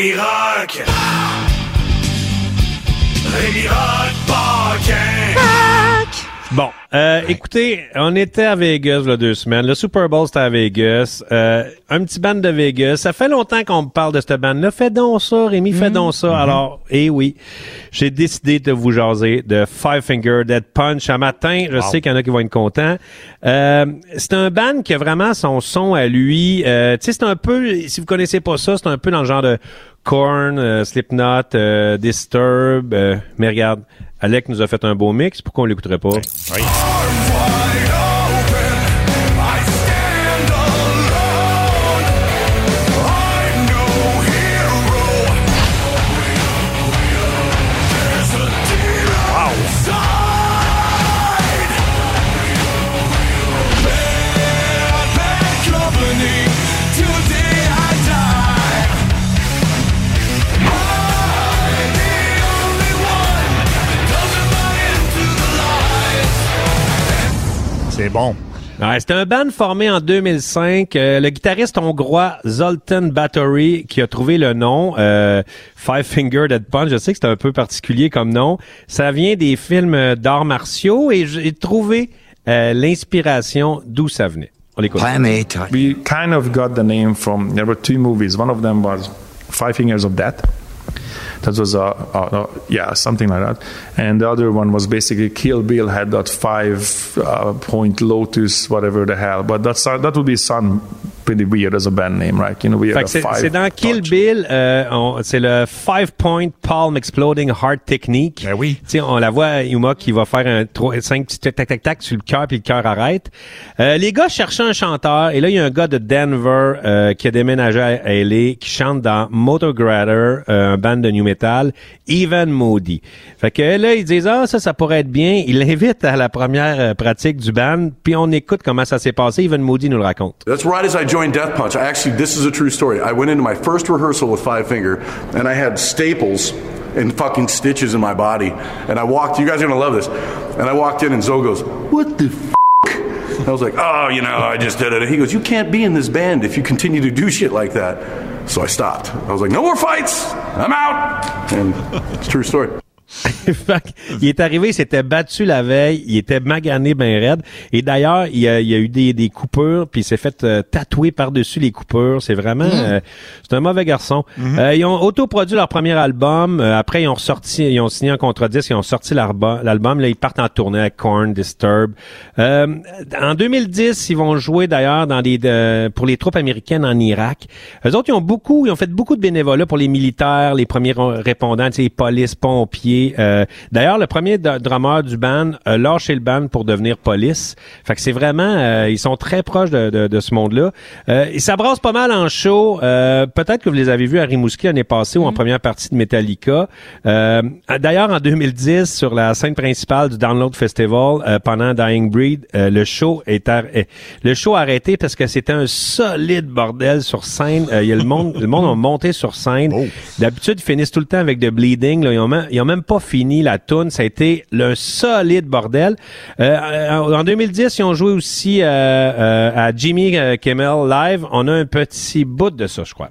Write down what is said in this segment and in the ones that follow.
Rémi Rock. Euh, écoutez, on était à Vegas a deux semaines. Le Super Bowl, c'était à Vegas. Euh, un petit band de Vegas. Ça fait longtemps qu'on me parle de cette band-là. Fais donc ça, Rémi, fais donc ça. Alors, eh oui, j'ai décidé de vous jaser de Five Finger Dead Punch. Un matin, je sais qu'il y en a qui vont être contents. Euh, c'est un band qui a vraiment son son à lui. Euh, tu sais, c'est un peu, si vous connaissez pas ça, c'est un peu dans le genre de Korn, Slipknot, Disturb. mais regarde, Alec nous a fait un beau mix. Pourquoi on l'écouterait pas? C'est bon. Ouais, c'est un band formé en 2005. Euh, le guitariste hongrois Zoltan Bathory qui a trouvé le nom euh, Five Finger Dead Punch. Je sais que c'est un peu particulier comme nom. Ça vient des films d'arts martiaux et j'ai trouvé euh, l'inspiration d'où ça venait. On l'écoute. We kind of got the name from there were two movies. One of them was Five Fingers of Death. That was a, uh, uh, yeah something like that, and the other one was basically Kill Bill had that five uh, point Lotus whatever the hell, but that's uh, that would be sound pretty weird as a band name, right? You know, we Fait had que a c'est five. c'est dans Kill Bill, euh, on- c'est le Five Point Palm Exploding Heart Technique. Ben oui. Tu sais, on la voit Yuma qui va faire un 3, 5 petits tac tac tac tac sur le cœur puis le cœur arrête. Euh, les gars cherchaient un chanteur et là il y a un gars de Denver euh, qui a déménagé à LA qui chante dans Motorgrader, euh, un band de new metal, Evan Moody. Fait que là ils disent ah ça ça pourrait être bien. Ils l'invitent à la première euh, pratique du band puis on écoute comment ça s'est passé. Evan Moody nous le raconte. That's right as I joined Death Punch. I actually, this is a true story. I went into my first rehearsal with Five Finger, and I had staples and fucking stitches in my body. And I walked, you guys are gonna love this. And I walked in, and Zoe goes, What the f? I was like, Oh, you know, I just did it. And he goes, You can't be in this band if you continue to do shit like that. So I stopped. I was like, No more fights. I'm out. And it's true story. Il est arrivé, il s'était battu la veille, il était magané ben raide. Et d'ailleurs, il y a, il a eu des, des coupures, puis il s'est fait euh, tatouer par-dessus les coupures. C'est vraiment... euh, c'est un mauvais garçon. Euh, ils ont autoproduit leur premier album. Euh, après, ils ont sorti, ils ont signé un contrat disque, ils ont sorti l'album. Là, ils partent en tournée avec Korn, Disturb. Euh, en 2010, ils vont jouer d'ailleurs dans des de- pour les troupes américaines en Irak. Eux autres, ils ont beaucoup, ils ont fait beaucoup de bénévolat pour les militaires, les premiers répondants, les polices, pompiers. Euh, d'ailleurs, le premier drummer du band a lâché le band pour devenir police. Fait que c'est vraiment, euh, ils sont très proches de, de, de ce monde-là. Euh, et ça brasse pas mal en show. Euh, Peut-être que vous les avez vus à Rimouski l'année passée ou en première partie de Metallica. Euh, d'ailleurs, en 2010, sur la scène principale du Download Festival, euh, pendant Dying Breed, euh, le show est ar- euh, le show a arrêté parce que c'était un solide bordel sur scène. Euh, il y a le monde, le monde a monté sur scène. D'habitude, ils finissent tout le temps avec de bleeding. Là. Ils, ont même, ils ont même pas fini la tune. Ça a été le solide bordel. Euh, en en 2010, ils ont joué aussi euh, euh, à Jimmy euh, Kimmel Live. On a un petit bout de ça, je crois.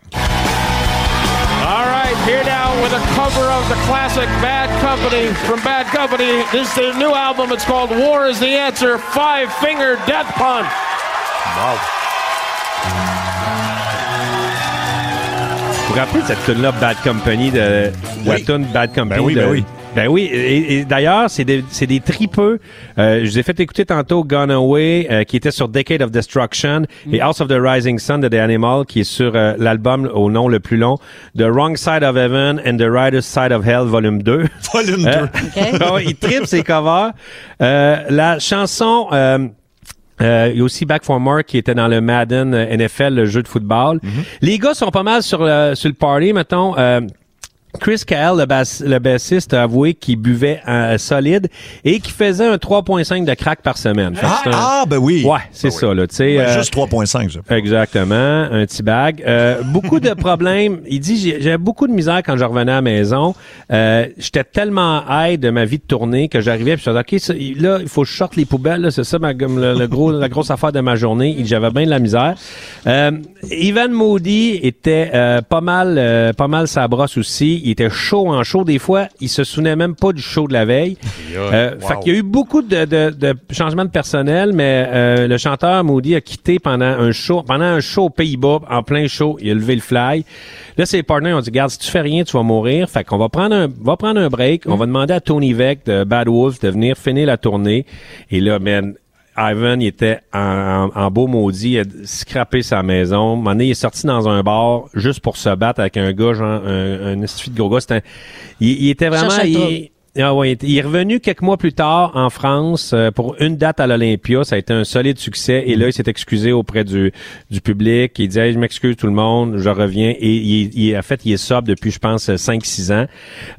All right, here now with a cover of the classic Bad Company from Bad Company. This is their new album. It's called War is the Answer Five Finger Death Punch. Vous vous rappelez cette tune là Bad Company, de, la Oui. tune Bad Company? Ben oui, de- ben oui. Ben oui, et, et d'ailleurs, c'est des, c'est des tripeux. Euh, je vous ai fait écouter tantôt Gone Away, euh, qui était sur Decade of Destruction, et House of the Rising Sun de The Animal, qui est sur euh, l'album au nom le plus long, The Wrong Side of Heaven and The Rider's Side of Hell, volume 2. Volume 2. Euh, ouais, il tripe ses covers. Euh, la chanson... euh, il y a aussi Back for More qui était dans le Madden euh, NFL, le jeu de football. Les gars sont pas mal sur le, sur le party, mettons. Euh, Chris Cahill, le, bass- le bassiste, a avoué qu'il buvait un solide et qu'il faisait un 3.5 de crack par semaine. Ah, un- ah, ben oui. Ouais, c'est ça, là, tu sais. Ben, euh, juste 3.5. je- Exactement, un petit bag. Euh, beaucoup de problèmes. Il dit j'avais beaucoup de misère quand je revenais à la maison. Euh, J'étais tellement high de ma vie de tournée que j'arrivais je disais ok là il faut que je sorte les poubelles c'est ça ma, le, le gros la grosse affaire de ma journée. J'avais bien de la misère. Euh, Ivan Moody était euh, pas mal euh, pas mal sa brosse aussi. Il était chaud en chaud des fois. Il se souvenait même pas du show de la veille. Euh, Fait qu'il y a eu beaucoup de, de, de changements de personnel, mais euh, le chanteur Moody a quitté pendant un show, pendant un show aux Pays-Bas, en plein show, il a levé le fly. Là, ses partenaires ont dit, garde, si tu fais rien, tu vas mourir. Fait qu'on va prendre un, va prendre un break. On va demander à Tony Veck de Bad Wolves de venir finir la tournée. Et là, man, Ivan, il était en, en, en beau maudit, il a scrappé sa maison. Donné, il est sorti dans un bar juste pour se battre avec un gars, genre, un, un de gros gars. Il, il était vraiment, il, ah ouais, il est revenu quelques mois plus tard en France euh, pour une date à l'Olympia. Ça a été un solide succès. Et là, il s'est excusé auprès du, du public. Il disait, je m'excuse tout le monde, je reviens. Et il, il a fait, il est sobre depuis, je pense, 5-6 ans.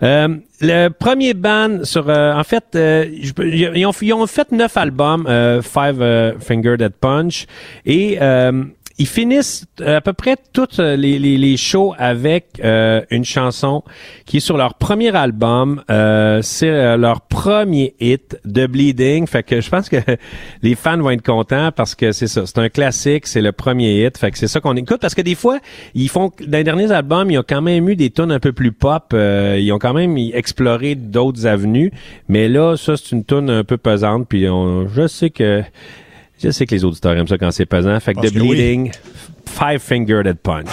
Euh, le premier band sur, euh, en fait, euh, ils, ont, fait neuf albums, euh, Five euh, Finger Dead Punch, et ils finissent euh, à peu près tous euh, les, les, les shows avec euh, une chanson qui est sur leur premier album. Euh, c'est euh, leur premier hit de Bleeding. Fait que je pense que les fans vont être contents parce que c'est ça. C'est un classique, c'est le premier hit. Fait que c'est ça qu'on écoute parce que des fois, ils font dans les derniers albums, ils ont quand même eu des tunes un peu plus pop. euh, ils ont quand même exploré d'autres avenues. Mais là, ça, c'est une tune un peu pesante. Puis on, je sais que je sais que les auditeurs aiment ça quand c'est pesant. Fait que Parce The que oui. Bleeding, Five Finger Dead Punch.